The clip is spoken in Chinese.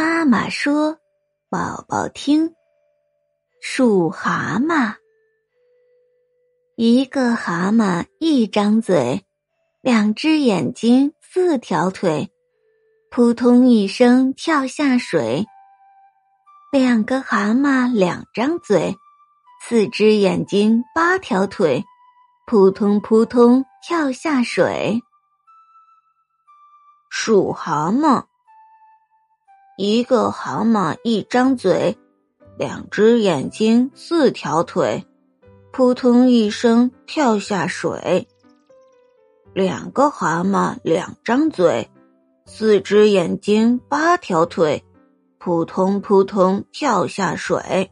妈妈说：“宝宝听。”数蛤蟆，一个蛤蟆一张嘴，两只眼睛，四条腿，扑通一声跳下水。两个蛤蟆两张嘴，四只眼睛，八条腿，扑通扑通跳下水。数蛤蟆，一个蛤蟆一张嘴。两只眼睛，四条腿，扑通一声跳下水。两个蛤蟆，两张嘴，四只眼睛，八条腿，扑通扑通跳下水。